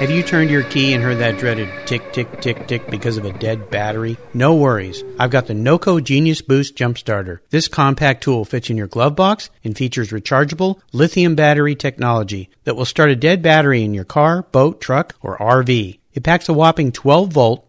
Have you turned your key and heard that dreaded tick, tick, tick, tick because of a dead battery? No worries. I've got the NOCO Genius Boost Jump Starter. This compact tool fits in your glove box and features rechargeable lithium battery technology that will start a dead battery in your car, boat, truck, or RV. It packs a whopping 12 volt,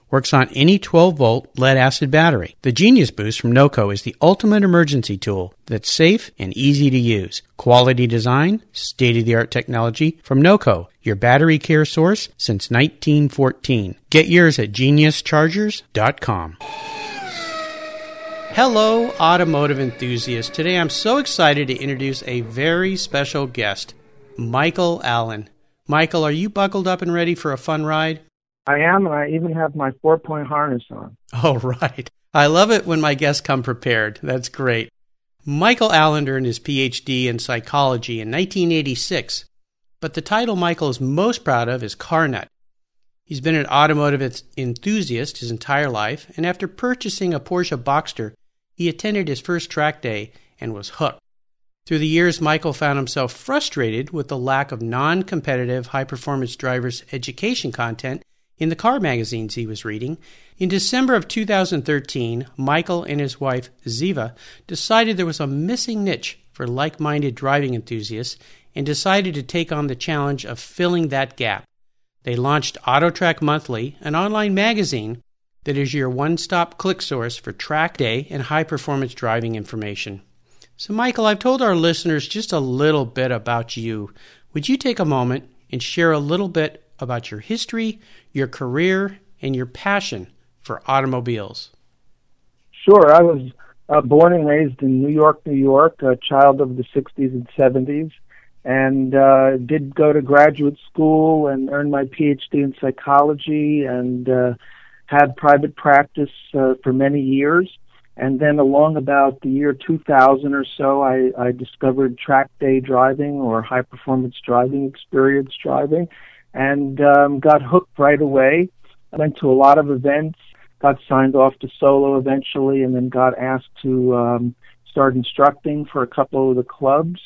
Works on any 12 volt lead acid battery. The Genius Boost from NOCO is the ultimate emergency tool that's safe and easy to use. Quality design, state of the art technology from NOCO, your battery care source since 1914. Get yours at geniuschargers.com. Hello, automotive enthusiasts. Today I'm so excited to introduce a very special guest, Michael Allen. Michael, are you buckled up and ready for a fun ride? I am, and I even have my four point harness on. All right. I love it when my guests come prepared. That's great. Michael Allen earned his PhD in psychology in 1986, but the title Michael is most proud of is Car Nut. He's been an automotive enthusiast his entire life, and after purchasing a Porsche Boxster, he attended his first track day and was hooked. Through the years, Michael found himself frustrated with the lack of non competitive high performance drivers' education content in the car magazines he was reading. In December of 2013, Michael and his wife, Ziva, decided there was a missing niche for like minded driving enthusiasts and decided to take on the challenge of filling that gap. They launched AutoTrack Monthly, an online magazine that is your one stop click source for track day and high performance driving information. So, Michael, I've told our listeners just a little bit about you. Would you take a moment and share a little bit about your history, your career, and your passion for automobiles? Sure. I was uh, born and raised in New York, New York, a child of the 60s and 70s, and uh, did go to graduate school and earned my PhD in psychology and uh, had private practice uh, for many years. And then along about the year 2000 or so, I, I discovered track day driving or high performance driving, experience driving, and um, got hooked right away. I went to a lot of events, got signed off to solo eventually, and then got asked to um, start instructing for a couple of the clubs.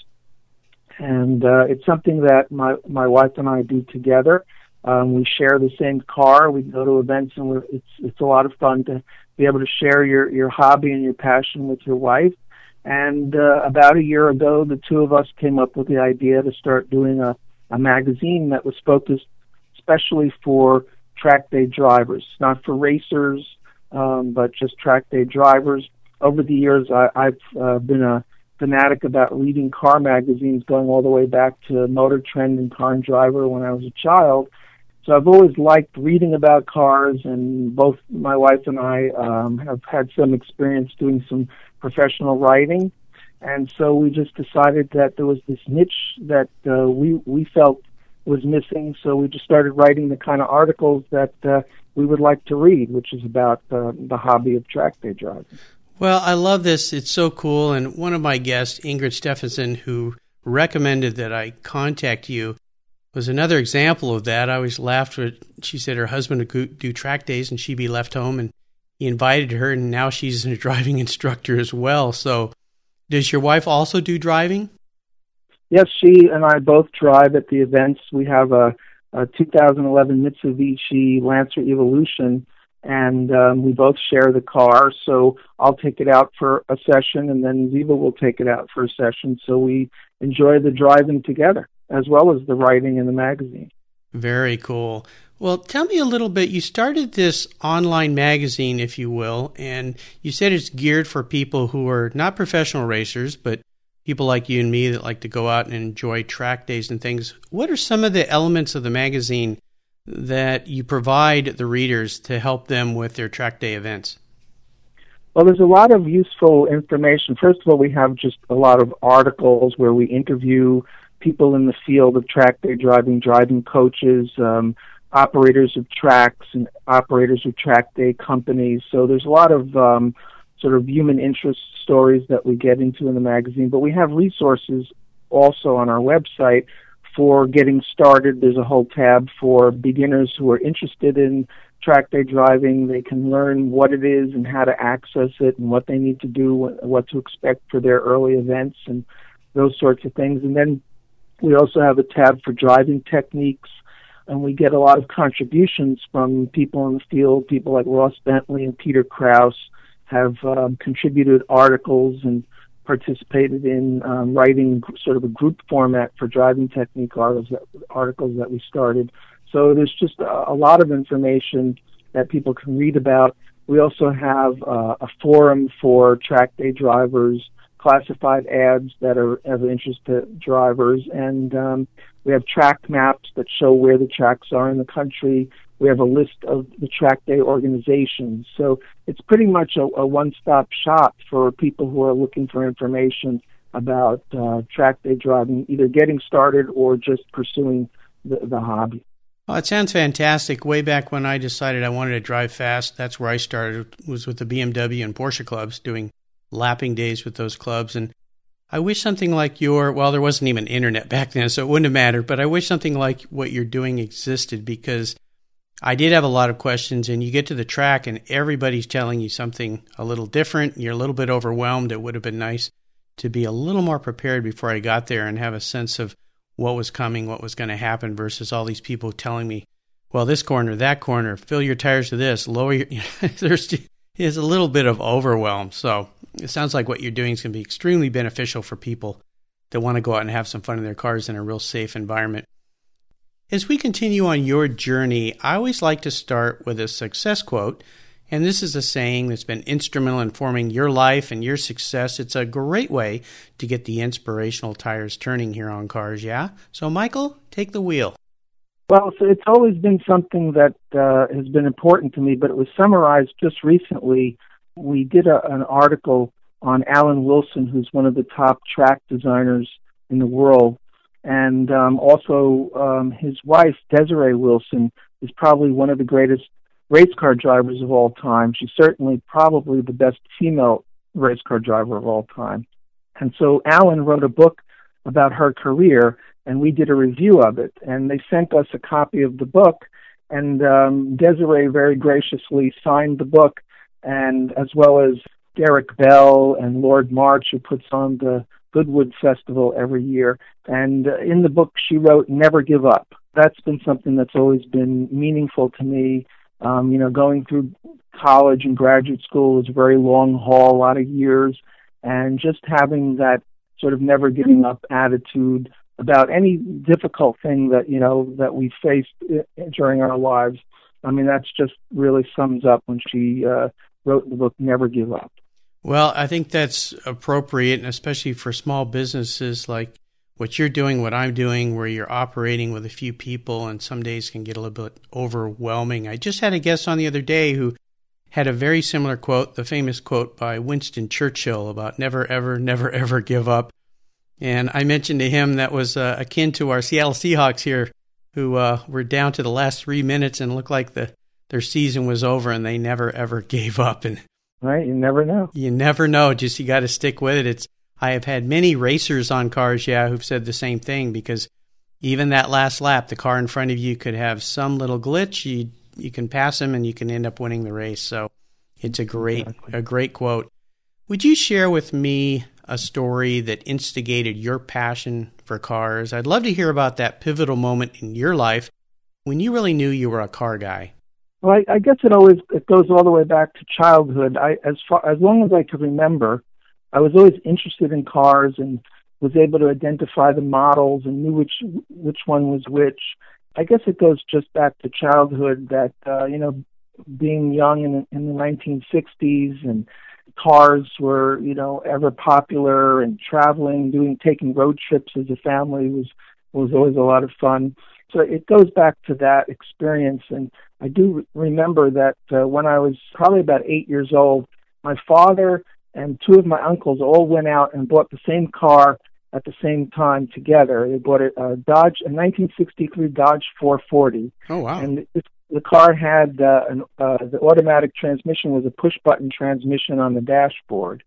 And uh, it's something that my my wife and I do together. Um, we share the same car. We go to events, and we're, it's it's a lot of fun to be able to share your your hobby and your passion with your wife. And uh, about a year ago, the two of us came up with the idea to start doing a a magazine that was focused especially for track day drivers, not for racers, um, but just track day drivers. Over the years, I, I've uh, been a fanatic about reading car magazines going all the way back to Motor Trend and Car and Driver when I was a child. So I've always liked reading about cars, and both my wife and I um, have had some experience doing some professional writing. And so we just decided that there was this niche that uh, we we felt was missing. So we just started writing the kind of articles that uh, we would like to read, which is about uh, the hobby of track day driving. Well, I love this. It's so cool. And one of my guests, Ingrid Steffensen, who recommended that I contact you, was another example of that. I always laughed when she said her husband would do track days and she'd be left home, and he invited her, and now she's a driving instructor as well. So does your wife also do driving? Yes, she and I both drive at the events. We have a, a 2011 Mitsubishi Lancer Evolution, and um, we both share the car. So I'll take it out for a session, and then Ziva will take it out for a session. So we enjoy the driving together as well as the writing in the magazine. Very cool. Well, tell me a little bit. You started this online magazine, if you will, and you said it's geared for people who are not professional racers, but people like you and me that like to go out and enjoy track days and things. What are some of the elements of the magazine that you provide the readers to help them with their track day events? Well, there's a lot of useful information. First of all, we have just a lot of articles where we interview people in the field of track day driving, driving coaches, um, operators of tracks, and operators of track day companies. So there's a lot of um, sort of human interest stories that we get into in the magazine, but we have resources also on our website for getting started. There's a whole tab for beginners who are interested in track day driving. They can learn what it is and how to access it and what they need to do, what to expect for their early events and those sorts of things. And then we also have a tab for driving techniques and we get a lot of contributions from people in the field, people like Ross Bentley and Peter Krause have um, contributed articles and participated in um, writing sort of a group format for driving technique articles that, articles that we started. So there's just a, a lot of information that people can read about. We also have uh, a forum for track day drivers, classified ads that are of interest to drivers, and um, we have track maps that show where the tracks are in the country. We have a list of the track day organizations. So it's pretty much a, a one-stop shop for people who are looking for information about uh, track day driving, either getting started or just pursuing the, the hobby. Well, it sounds fantastic. Way back when I decided I wanted to drive fast, that's where I started. Was with the BMW and Porsche clubs, doing lapping days with those clubs. And I wish something like your well, there wasn't even internet back then, so it wouldn't have mattered. But I wish something like what you're doing existed because I did have a lot of questions. And you get to the track, and everybody's telling you something a little different. You're a little bit overwhelmed. It would have been nice to be a little more prepared before I got there and have a sense of what was coming, what was going to happen, versus all these people telling me, well, this corner, that corner, fill your tires to this, lower your. there's is a little bit of overwhelm. So it sounds like what you're doing is going to be extremely beneficial for people that want to go out and have some fun in their cars in a real safe environment. As we continue on your journey, I always like to start with a success quote. And this is a saying that's been instrumental in forming your life and your success. It's a great way to get the inspirational tires turning here on cars, yeah? So, Michael, take the wheel. Well, so it's always been something that uh, has been important to me, but it was summarized just recently. We did a, an article on Alan Wilson, who's one of the top track designers in the world, and um, also um, his wife Desiree Wilson is probably one of the greatest race car drivers of all time. She's certainly probably the best female race car driver of all time. And so Alan wrote a book about her career, and we did a review of it. And they sent us a copy of the book, and um, Desiree very graciously signed the book, and as well as Derek Bell and Lord March, who puts on the Goodwood Festival every year. And uh, in the book, she wrote, Never Give Up. That's been something that's always been meaningful to me. Um, you know, going through college and graduate school was a very long haul, a lot of years, and just having that sort of never giving up attitude about any difficult thing that you know that we faced during our lives. I mean, that's just really sums up when she uh, wrote the book "Never Give Up." Well, I think that's appropriate, and especially for small businesses like what you're doing, what I'm doing, where you're operating with a few people, and some days can get a little bit overwhelming. I just had a guest on the other day who had a very similar quote, the famous quote by Winston Churchill about never, ever, never, ever give up. And I mentioned to him that was uh, akin to our Seattle Seahawks here, who uh, were down to the last three minutes and looked like the their season was over, and they never ever gave up. And Right, you never know. You never know. Just you got to stick with it. It's I have had many racers on cars, yeah, who've said the same thing because even that last lap, the car in front of you could have some little glitch. You you can pass them and you can end up winning the race. So it's a great exactly. a great quote. Would you share with me a story that instigated your passion for cars? I'd love to hear about that pivotal moment in your life when you really knew you were a car guy. Well, I, I guess it always it goes all the way back to childhood. I as far as long as I could remember, I was always interested in cars and was able to identify the models and knew which which one was which. I guess it goes just back to childhood that uh, you know being young in, in the 1960s and cars were you know ever popular and traveling doing taking road trips as a family was was always a lot of fun so it goes back to that experience and i do remember that uh, when i was probably about 8 years old my father and two of my uncles all went out and bought the same car at the same time together. They bought a, a Dodge, a 1963 Dodge 440. Oh wow! And it, the car had uh, an, uh, the automatic transmission was a push button transmission on the dashboard,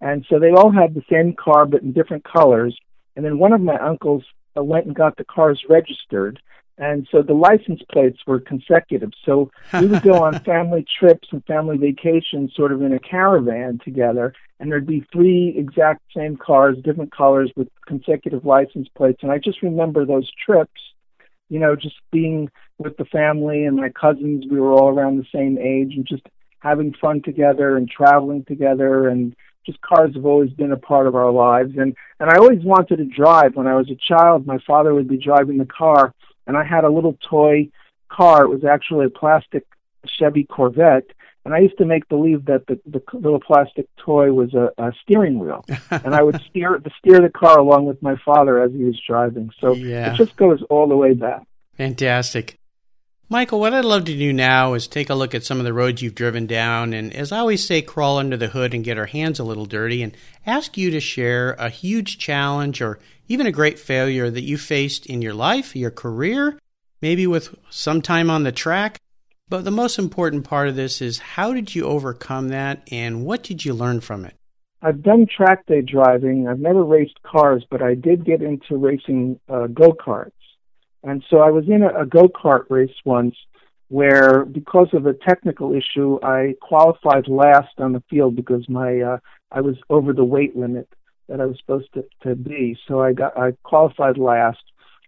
and so they all had the same car but in different colors. And then one of my uncles uh, went and got the cars registered, and so the license plates were consecutive. So we would go on family trips and family vacations, sort of in a caravan together, and there'd be three exact same cars, different colors with consecutive license plates. And I just remember those trips, you know, just being with the family and my cousins. We were all around the same age and just having fun together and traveling together and just cars have always been a part of our lives and and I always wanted to drive when I was a child my father would be driving the car and I had a little toy car. It was actually a plastic Chevy Corvette, and I used to make believe that the, the little plastic toy was a, a steering wheel, and I would steer the steer the car along with my father as he was driving. So yeah. it just goes all the way back. Fantastic. Michael, what I'd love to do now is take a look at some of the roads you've driven down, and as I always say, crawl under the hood and get our hands a little dirty, and ask you to share a huge challenge or even a great failure that you faced in your life, your career, maybe with some time on the track. But the most important part of this is how did you overcome that, and what did you learn from it? I've done track day driving. I've never raced cars, but I did get into racing uh, go karts. And so I was in a, a go kart race once where, because of a technical issue, I qualified last on the field because my uh, I was over the weight limit that I was supposed to, to be. So I got I qualified last,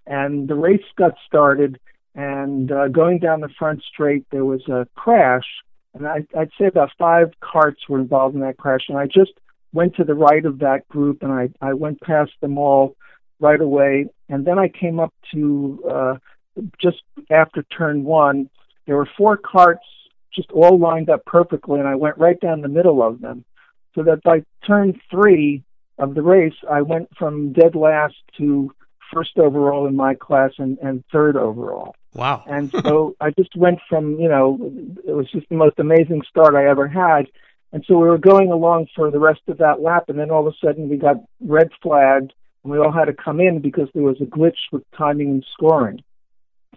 and the race got started. And uh, going down the front straight, there was a crash, and I, I'd say about five karts were involved in that crash. And I just went to the right of that group, and I I went past them all right away. And then I came up to uh, just after turn one. There were four karts just all lined up perfectly, and I went right down the middle of them. So that by turn three of the race, I went from dead last to first overall in my class and, and third overall. Wow. and so I just went from, you know, it was just the most amazing start I ever had. And so we were going along for the rest of that lap, and then all of a sudden we got red flagged and we all had to come in because there was a glitch with timing and scoring.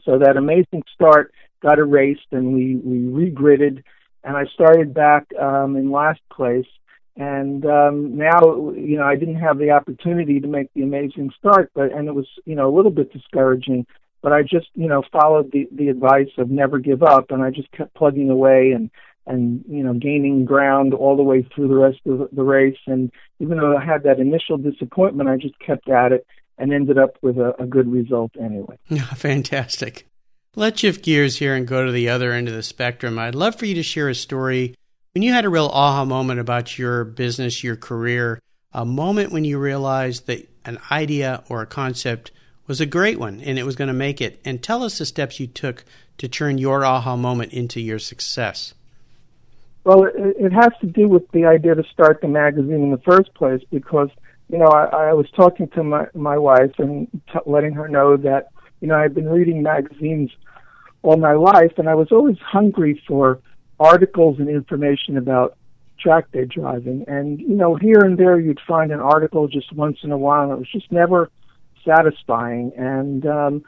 So that amazing start got erased, and we we regridded, and I started back um, in last place. And um, now, you know, I didn't have the opportunity to make the amazing start, but and it was, you know, a little bit discouraging. But I just, you know, followed the the advice of never give up, and I just kept plugging away and and you know gaining ground all the way through the rest of the race. And even though I had that initial disappointment, I just kept at it and ended up with a, a good result anyway. Fantastic. Let's shift gears here and go to the other end of the spectrum. I'd love for you to share a story when you had a real aha moment about your business, your career, a moment when you realized that an idea or a concept was a great one and it was going to make it. And tell us the steps you took to turn your aha moment into your success. Well, it, it has to do with the idea to start the magazine in the first place because, you know, I, I was talking to my, my wife and t- letting her know that, you know, I've been reading magazines all my life and I was always hungry for articles and information about track day driving. And, you know, here and there you'd find an article just once in a while and it was just never satisfying. And um,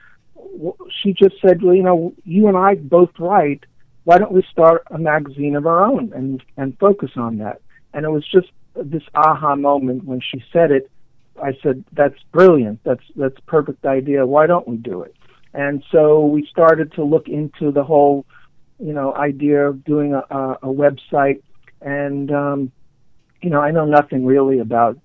she just said, well, you know, you and I both write why don't we start a magazine of our own and and focus on that? And it was just this aha moment when she said it. I said, "That's brilliant. That's that's perfect idea. Why don't we do it?" And so we started to look into the whole, you know, idea of doing a, a, a website. And um, you know, I know nothing really about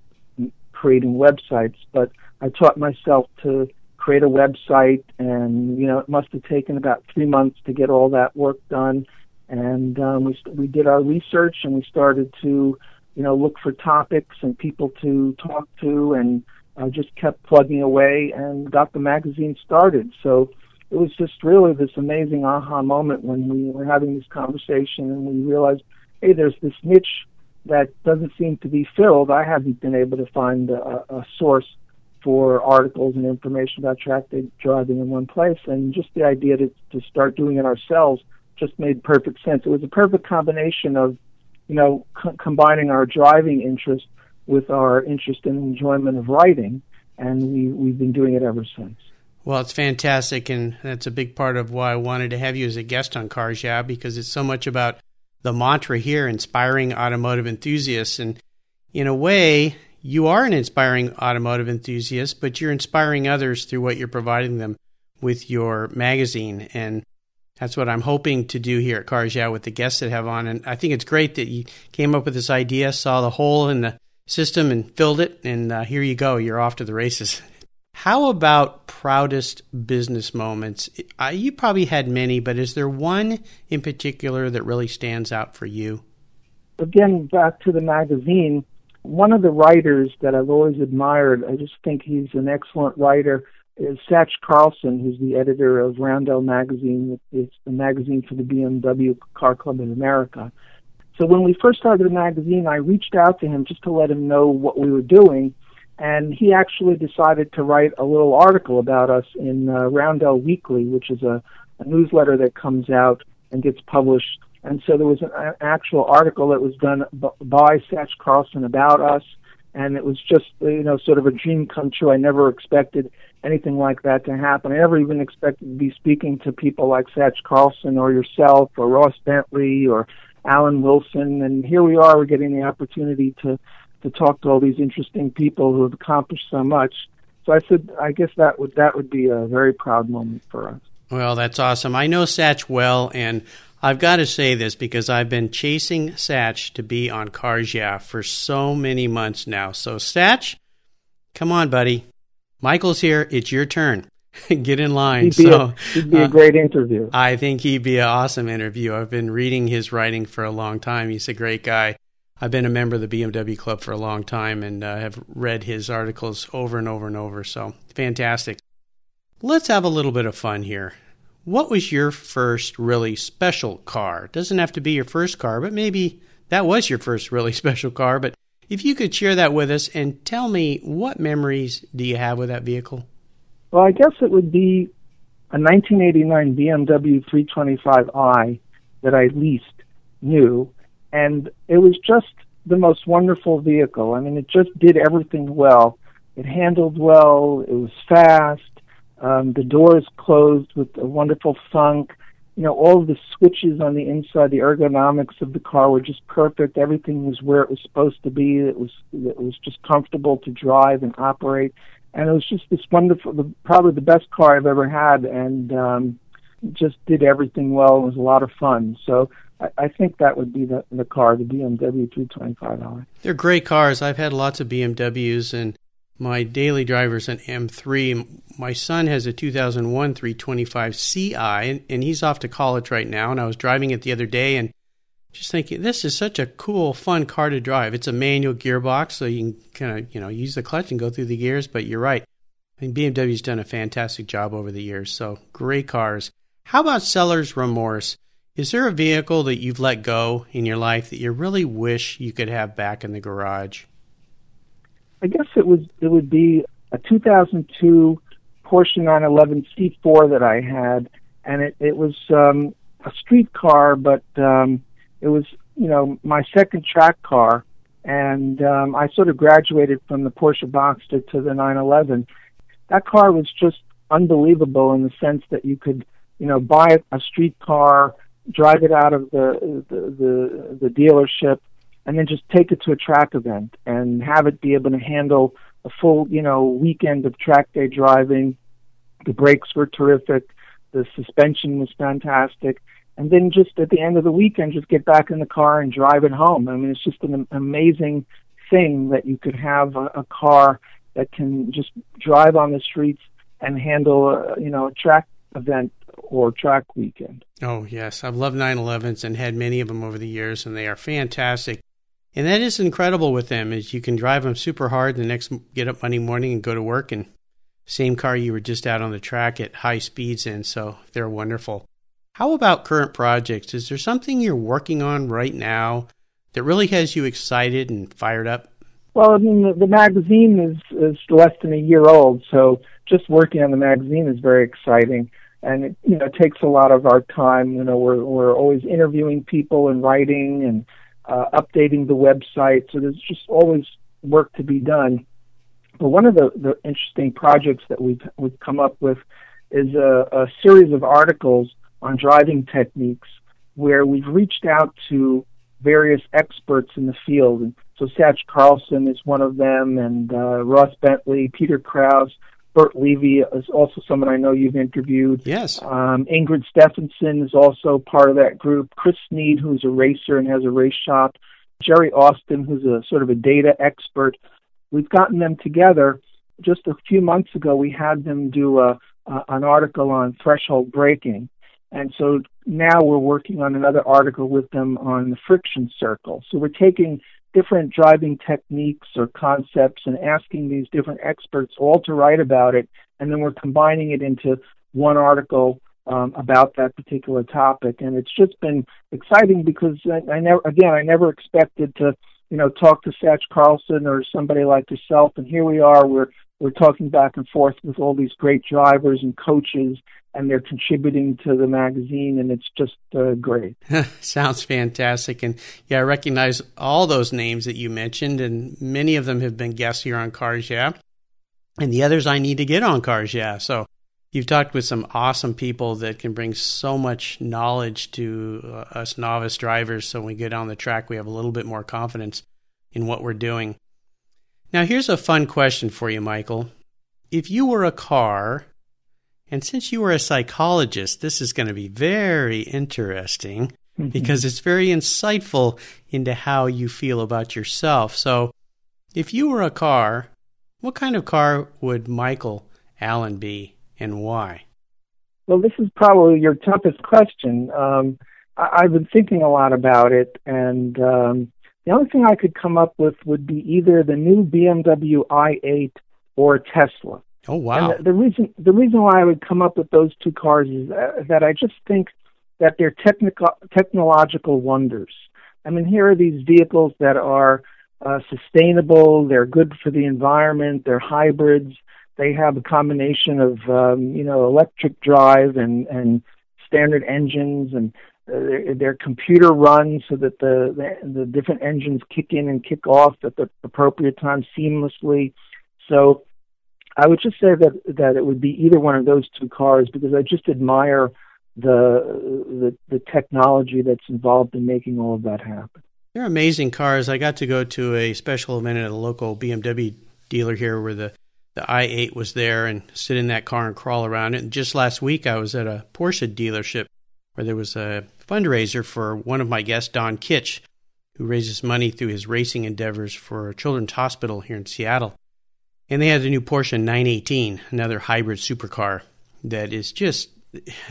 creating websites, but I taught myself to create a website, and you know it must have taken about three months to get all that work done. And um, we we did our research, and we started to you know look for topics and people to talk to, and uh, just kept plugging away and got the magazine started. So it was just really this amazing aha moment when we were having this conversation and we realized, hey, there's this niche that doesn't seem to be filled. I haven't been able to find a, a source for articles and information about track day driving in one place, and just the idea to to start doing it ourselves just made perfect sense. It was a perfect combination of, you know, co- combining our driving interest with our interest and enjoyment of writing, and we we've been doing it ever since. Well, it's fantastic, and that's a big part of why I wanted to have you as a guest on Cars Yeah, because it's so much about the mantra here, inspiring automotive enthusiasts. And in a way, you are an inspiring automotive enthusiast, but you're inspiring others through what you're providing them with your magazine. And that's what I'm hoping to do here at Cars Yeah with the guests that have on. And I think it's great that you came up with this idea, saw the hole in the system and filled it, and uh, here you go. You're off to the races. How about proudest business moments? Uh, you probably had many, but is there one in particular that really stands out for you? Again, back to the magazine, one of the writers that I've always admired, I just think he's an excellent writer, is Satch Carlson, who's the editor of Roundel Magazine. It's the magazine for the BMW Car Club in America. So when we first started the magazine, I reached out to him just to let him know what we were doing and he actually decided to write a little article about us in uh, Roundel Weekly, which is a, a newsletter that comes out and gets published. And so there was an, an actual article that was done b- by Satch Carlson about us, and it was just you know sort of a dream come true. I never expected anything like that to happen. I never even expected to be speaking to people like Satch Carlson or yourself or Ross Bentley or Alan Wilson, and here we are. We're getting the opportunity to to talk to all these interesting people who have accomplished so much. So I said, I guess that would that would be a very proud moment for us. Well, that's awesome. I know Satch well, and I've got to say this because I've been chasing Satch to be on Cars Yeah for so many months now. So Satch, come on, buddy. Michael's here. It's your turn. Get in line. He'd be, so, a, he'd be uh, a great interview. I think he'd be an awesome interview. I've been reading his writing for a long time. He's a great guy. I've been a member of the BMW Club for a long time and uh, have read his articles over and over and over. So fantastic. Let's have a little bit of fun here. What was your first really special car? Doesn't have to be your first car, but maybe that was your first really special car. But if you could share that with us and tell me what memories do you have with that vehicle? Well, I guess it would be a 1989 BMW 325i that I leased new and it was just the most wonderful vehicle. I mean, it just did everything well. It handled well. It was fast. Um, the doors closed with a wonderful thunk. You know, all the switches on the inside, the ergonomics of the car were just perfect. Everything was where it was supposed to be. It was it was just comfortable to drive and operate, and it was just this wonderful, the, probably the best car I've ever had, and um, just did everything well. It was a lot of fun. So I, I think that would be the, the car, the BMW 325i. They're great cars. I've had lots of BMWs, and my daily driver's an M3. My son has a 2001 325 Ci, and, and he's off to college right now. And I was driving it the other day and just thinking, this is such a cool, fun car to drive. It's a manual gearbox, so you can kind of you know use the clutch and go through the gears. But you're right. I think BMW's done a fantastic job over the years. So great cars. How about seller's remorse? Is there a vehicle that you've let go in your life that you really wish you could have back in the garage? I guess it was it would be a 2002 Porsche 911 C4 that I had, and it it was um, a street car, but um, it was you know my second track car, and um, I sort of graduated from the Porsche Boxster to the 911. That car was just unbelievable in the sense that you could you know buy a street car drive it out of the, the the the dealership, and then just take it to a track event and have it be able to handle a full you know weekend of track day driving. The brakes were terrific. The suspension was fantastic. And then just at the end of the weekend, just get back in the car and drive it home. I mean, it's just an amazing thing that you could have a, a car that can just drive on the streets and handle, a, you know, a track event or track weekend. Oh, yes. I've loved 911s and had many of them over the years, and they are fantastic. And that is incredible with them is you can drive them super hard the next get up Monday morning and go to work and same car you were just out on the track at high speeds in, so they're wonderful. How about current projects? Is there something you're working on right now that really has you excited and fired up? Well, I mean, the, the magazine is, is less than a year old, so just working on the magazine is very exciting. And it, you know, it takes a lot of our time. You know, we're we're always interviewing people and writing and uh, updating the website. So there's just always work to be done. But one of the, the interesting projects that we've we've come up with is a, a series of articles on driving techniques where we've reached out to various experts in the field. And so Satch Carlson is one of them, and uh, Ross Bentley, Peter Krause, Bert Levy is also someone I know you've interviewed. Yes. Um, Ingrid Steffensen is also part of that group. Chris Sneed, who's a racer and has a race shop. Jerry Austin, who's a sort of a data expert. We've gotten them together. Just a few months ago, we had them do a, a an article on threshold braking. And so now we're working on another article with them on the friction circle. So we're taking different driving techniques or concepts and asking these different experts all to write about it, and then we're combining it into one article um, about that particular topic. And it's just been exciting because I, I never, again, I never expected to, you know, talk to Satch Carlson or somebody like yourself, and here we are. We're we're talking back and forth with all these great drivers and coaches, and they're contributing to the magazine, and it's just uh, great. Sounds fantastic. And yeah, I recognize all those names that you mentioned, and many of them have been guests here on Cars Yeah. And the others I need to get on Cars Yeah. So you've talked with some awesome people that can bring so much knowledge to uh, us novice drivers. So when we get on the track, we have a little bit more confidence in what we're doing. Now, here's a fun question for you, Michael. If you were a car, and since you were a psychologist, this is going to be very interesting mm-hmm. because it's very insightful into how you feel about yourself. So, if you were a car, what kind of car would Michael Allen be and why? Well, this is probably your toughest question. Um, I- have been thinking a lot about it, and um, the only thing I could come up with would be either the new BMW i8 or Tesla. Oh wow! And the, the reason the reason why I would come up with those two cars is that, that I just think that they're technical technological wonders. I mean, here are these vehicles that are uh, sustainable. They're good for the environment. They're hybrids. They have a combination of um, you know electric drive and and standard engines and they're computer run so that the, the, the different engines kick in and kick off at the appropriate time seamlessly. So I would just say that that it would be either one of those two cars because I just admire the the, the technology that's involved in making all of that happen. They're amazing cars. I got to go to a special event at a local BMW dealer here where the the i8 was there and sit in that car and crawl around it. And just last week I was at a Porsche dealership where there was a fundraiser for one of my guests, Don Kitch, who raises money through his racing endeavors for a Children's Hospital here in Seattle. And they had the new Porsche 918, another hybrid supercar that is just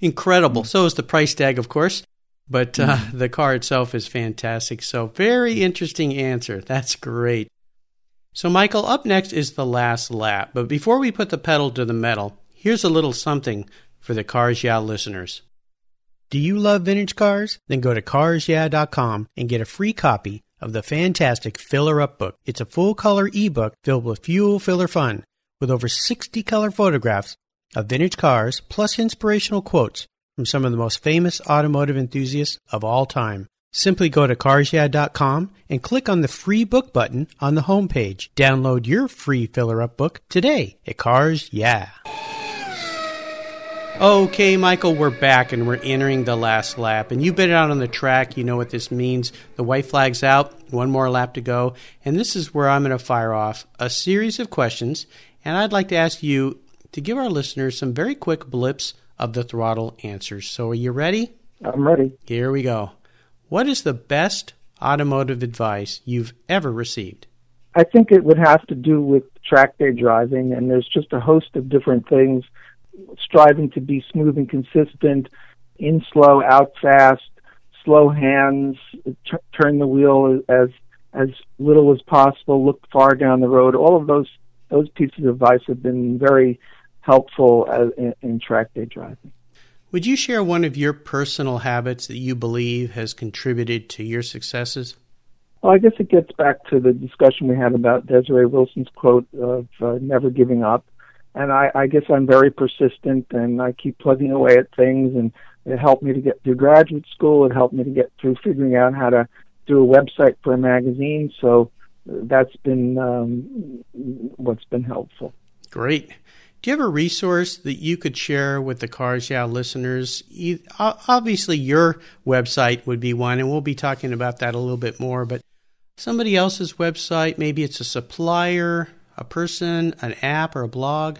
incredible. So is the price tag, of course, but uh, mm. the car itself is fantastic. So, very interesting answer. That's great. So, Michael, up next is the last lap. But before we put the pedal to the metal, here's a little something for the Cars Yeah listeners. Do you love vintage cars? Then go to carsyeah.com and get a free copy of the fantastic Filler Up book. It's a full color ebook filled with fuel filler fun with over 60 color photographs of vintage cars plus inspirational quotes from some of the most famous automotive enthusiasts of all time. Simply go to carsyeah.com and click on the free book button on the homepage. Download your free Filler Up book today at Cars Yeah. Okay, Michael, we're back and we're entering the last lap. And you've been out on the track. You know what this means. The white flag's out, one more lap to go. And this is where I'm going to fire off a series of questions. And I'd like to ask you to give our listeners some very quick blips of the throttle answers. So are you ready? I'm ready. Here we go. What is the best automotive advice you've ever received? I think it would have to do with track day driving, and there's just a host of different things striving to be smooth and consistent, in slow, out fast, slow hands, t- turn the wheel as as little as possible, look far down the road. All of those those pieces of advice have been very helpful as, in, in track day driving. Would you share one of your personal habits that you believe has contributed to your successes? Well, I guess it gets back to the discussion we had about Desiree Wilson's quote of uh, never giving up. And I, I guess I'm very persistent and I keep plugging away at things and it helped me to get through graduate school. It helped me to get through figuring out how to do a website for a magazine. So that's been um, what's been helpful. Great. Do you have a resource that you could share with the Cars Yeah listeners? Obviously, your website would be one, and we'll be talking about that a little bit more. But somebody else's website, maybe it's a supplier, a person, an app, or a blog.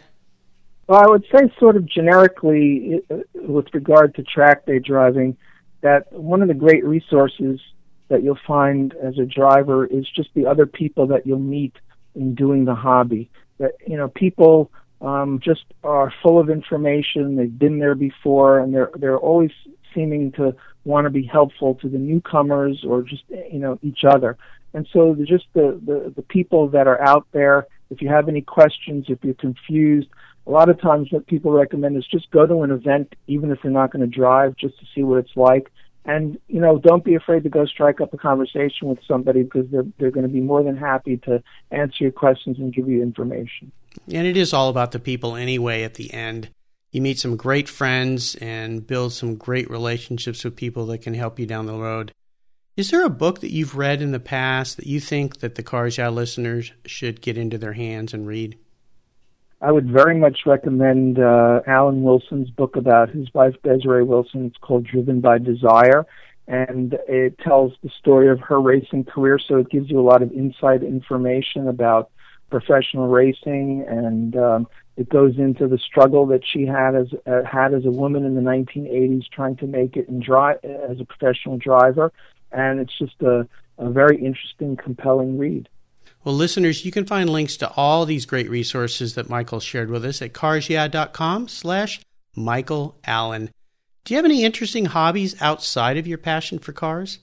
Well, I would say, sort of generically, with regard to track day driving, that one of the great resources that you'll find as a driver is just the other people that you'll meet in doing the hobby. That you know, people um, just are full of information. They've been there before, and they're they're always seeming to want to be helpful to the newcomers or just you know each other. And so just the, the the people that are out there. If you have any questions, if you're confused, a lot of times what people recommend is just go to an event, even if you're not going to drive, just to see what it's like. And you know, don't be afraid to go strike up a conversation with somebody because they're they're going to be more than happy to answer your questions and give you information. And it is all about the people anyway at the end. You meet some great friends and build some great relationships with people that can help you down the road. Is there a book that you've read in the past that you think that the Cars Yeah listeners should get into their hands and read? I would very much recommend uh, Alan Wilson's book about his wife Desiree Wilson. It's called Driven by Desire, and it tells the story of her racing career. So it gives you a lot of inside information about professional racing, and um, it goes into the struggle that she had as uh, had as a woman in the 1980s, trying to make it in drive as a professional driver, and it's just a, a very interesting, compelling read. Well, listeners, you can find links to all these great resources that Michael shared with us at carsyeah.com slash Michael Allen. Do you have any interesting hobbies outside of your passion for cars?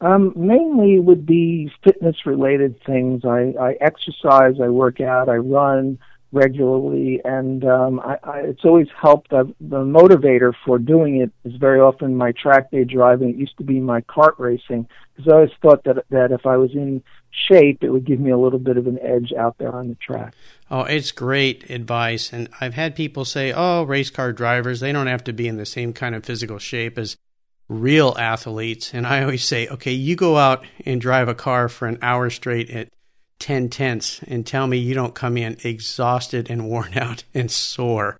Um, mainly would be fitness related things. I, I exercise, I work out, I run regularly, and um, I, I, it's always helped. Uh, the motivator for doing it is very often my track day driving. It used to be my kart racing because I always thought that that if I was in shape, it would give me a little bit of an edge out there on the track. Oh, it's great advice, and I've had people say, "Oh, race car drivers, they don't have to be in the same kind of physical shape as." real athletes. And I always say, okay, you go out and drive a car for an hour straight at 10 tenths and tell me you don't come in exhausted and worn out and sore.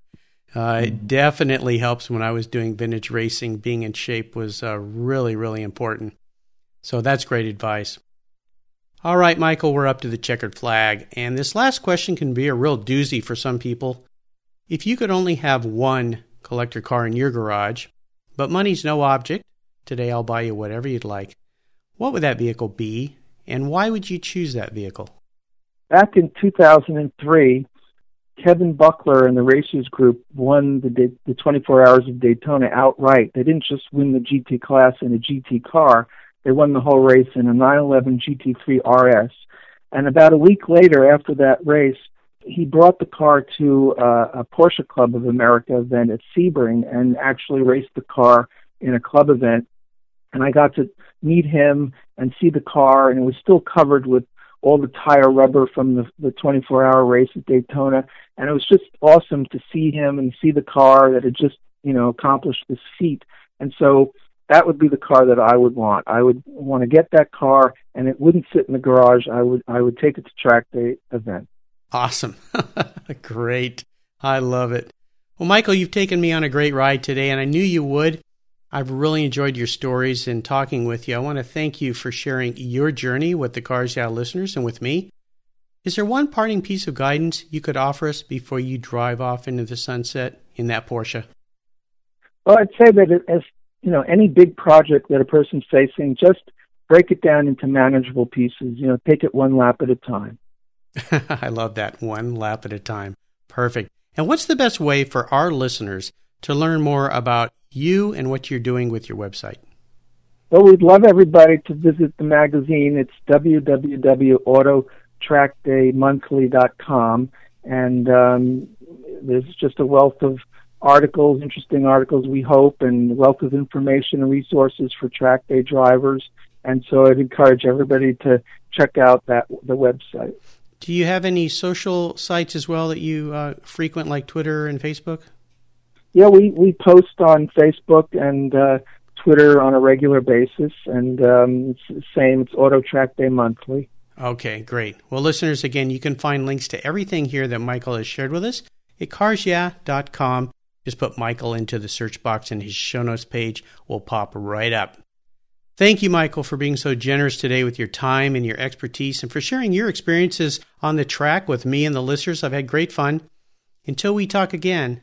Uh, it mm-hmm. definitely helps when I was doing vintage racing. Being in shape was uh, really, really important. So that's great advice. All right, Michael, we're up to the checkered flag. And this last question can be a real doozy for some people. If you could only have one collector car in your garage, but money's no object. Today I'll buy you whatever you'd like. What would that vehicle be, and why would you choose that vehicle? Back in 2003, Kevin Buckler and the Racers Group won the, the 24 Hours of Daytona outright. They didn't just win the GT class in a GT car, they won the whole race in a 911 GT3 RS. And about a week later, after that race, he brought the car to uh, a Porsche Club of America event at Sebring and actually raced the car in a club event. And I got to meet him and see the car, and it was still covered with all the tire rubber from the, the 24 hour race at Daytona. And it was just awesome to see him and see the car that had just, you know, accomplished this feat. And so that would be the car that I would want. I would want to get that car and it wouldn't sit in the garage. I would I would take it to track day event. Awesome. great. I love it. Well, Michael, you've taken me on a great ride today, and I knew you would. I've really enjoyed your stories and talking with you. I want to thank you for sharing your journey with the Cars Yeah listeners and with me. Is there one parting piece of guidance you could offer us before you drive off into the sunset in that Porsche? Well, I'd say that as you know, any big project that a person's facing, just break it down into manageable pieces. You know, take it one lap at a time. I love that. One lap at a time. Perfect. And what's the best way for our listeners to learn more about you and what you're doing with your website? Well, we'd love everybody to visit the magazine. It's www.auto trackdaymonthly.com, and um, there's just a wealth of articles, interesting articles, we hope, and a wealth of information and resources for track day drivers. And so I'd encourage everybody to check out that the website. Do you have any social sites as well that you uh, frequent, like Twitter and Facebook? Yeah, we, we post on Facebook and uh, Twitter on a regular basis, and um, it's the same. It's Auto Track Day Monthly. Okay, great. Well, listeners, again, you can find links to everything here that Michael has shared with us at carsyeah.com. Just put Michael into the search box, and his show notes page will pop right up. Thank you, Michael, for being so generous today with your time and your expertise and for sharing your experiences on the track with me and the listeners. I've had great fun. Until we talk again,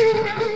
Yeah.